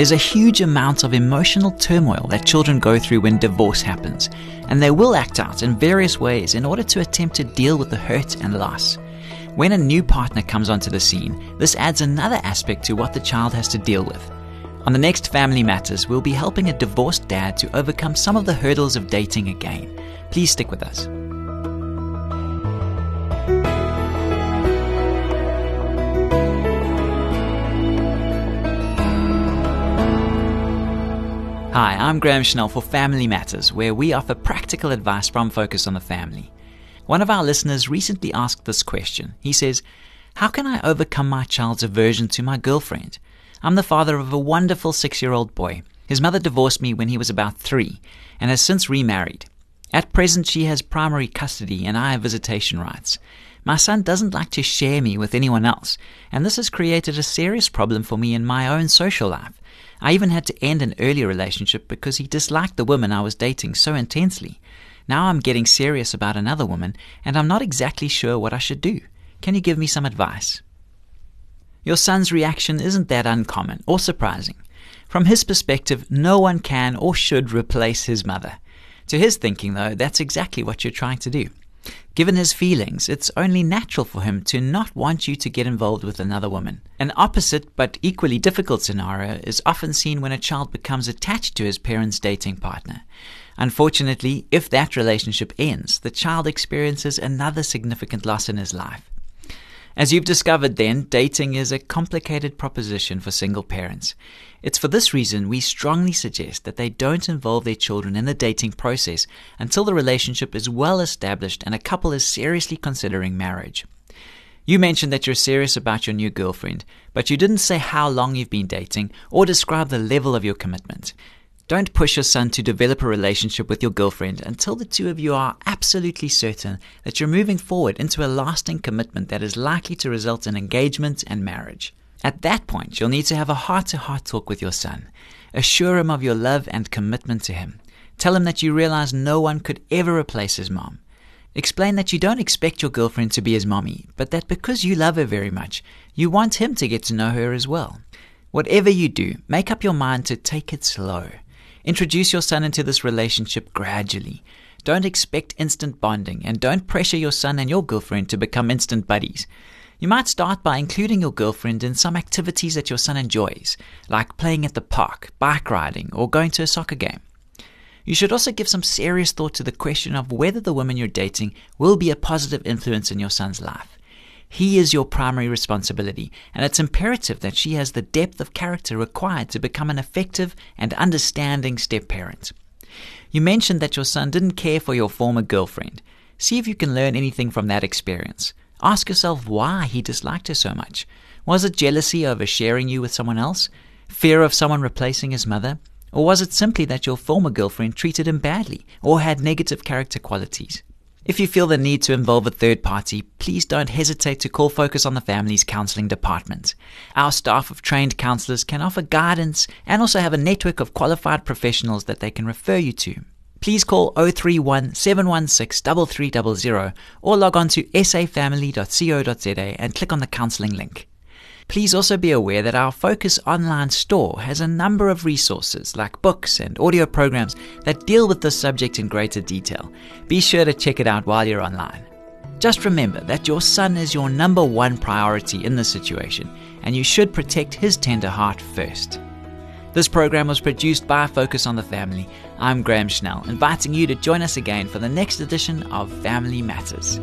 There's a huge amount of emotional turmoil that children go through when divorce happens, and they will act out in various ways in order to attempt to deal with the hurt and loss. When a new partner comes onto the scene, this adds another aspect to what the child has to deal with. On the next Family Matters, we'll be helping a divorced dad to overcome some of the hurdles of dating again. Please stick with us. Hi, I'm Graham Schnell for Family Matters, where we offer practical advice from Focus on the Family. One of our listeners recently asked this question. He says, How can I overcome my child's aversion to my girlfriend? I'm the father of a wonderful six year old boy. His mother divorced me when he was about three and has since remarried. At present, she has primary custody and I have visitation rights. My son doesn't like to share me with anyone else, and this has created a serious problem for me in my own social life. I even had to end an earlier relationship because he disliked the woman I was dating so intensely. Now I'm getting serious about another woman, and I'm not exactly sure what I should do. Can you give me some advice? Your son's reaction isn't that uncommon or surprising. From his perspective, no one can or should replace his mother. To his thinking, though, that's exactly what you're trying to do. Given his feelings, it's only natural for him to not want you to get involved with another woman. An opposite but equally difficult scenario is often seen when a child becomes attached to his parent's dating partner. Unfortunately, if that relationship ends, the child experiences another significant loss in his life. As you've discovered, then, dating is a complicated proposition for single parents. It's for this reason we strongly suggest that they don't involve their children in the dating process until the relationship is well established and a couple is seriously considering marriage. You mentioned that you're serious about your new girlfriend, but you didn't say how long you've been dating or describe the level of your commitment. Don't push your son to develop a relationship with your girlfriend until the two of you are absolutely certain that you're moving forward into a lasting commitment that is likely to result in engagement and marriage. At that point, you'll need to have a heart to heart talk with your son. Assure him of your love and commitment to him. Tell him that you realize no one could ever replace his mom. Explain that you don't expect your girlfriend to be his mommy, but that because you love her very much, you want him to get to know her as well. Whatever you do, make up your mind to take it slow. Introduce your son into this relationship gradually. Don't expect instant bonding, and don't pressure your son and your girlfriend to become instant buddies. You might start by including your girlfriend in some activities that your son enjoys, like playing at the park, bike riding, or going to a soccer game. You should also give some serious thought to the question of whether the woman you're dating will be a positive influence in your son's life. He is your primary responsibility, and it's imperative that she has the depth of character required to become an effective and understanding step parent. You mentioned that your son didn't care for your former girlfriend. See if you can learn anything from that experience. Ask yourself why he disliked her so much. Was it jealousy over sharing you with someone else? Fear of someone replacing his mother? Or was it simply that your former girlfriend treated him badly or had negative character qualities? If you feel the need to involve a third party, please don't hesitate to call Focus on the Family's counseling department. Our staff of trained counselors can offer guidance and also have a network of qualified professionals that they can refer you to please call 031 716 3300 or log on to safamily.co.za and click on the counselling link. Please also be aware that our Focus online store has a number of resources like books and audio programs that deal with this subject in greater detail. Be sure to check it out while you're online. Just remember that your son is your number one priority in this situation, and you should protect his tender heart first. This program was produced by Focus on the Family. I'm Graham Schnell, inviting you to join us again for the next edition of Family Matters.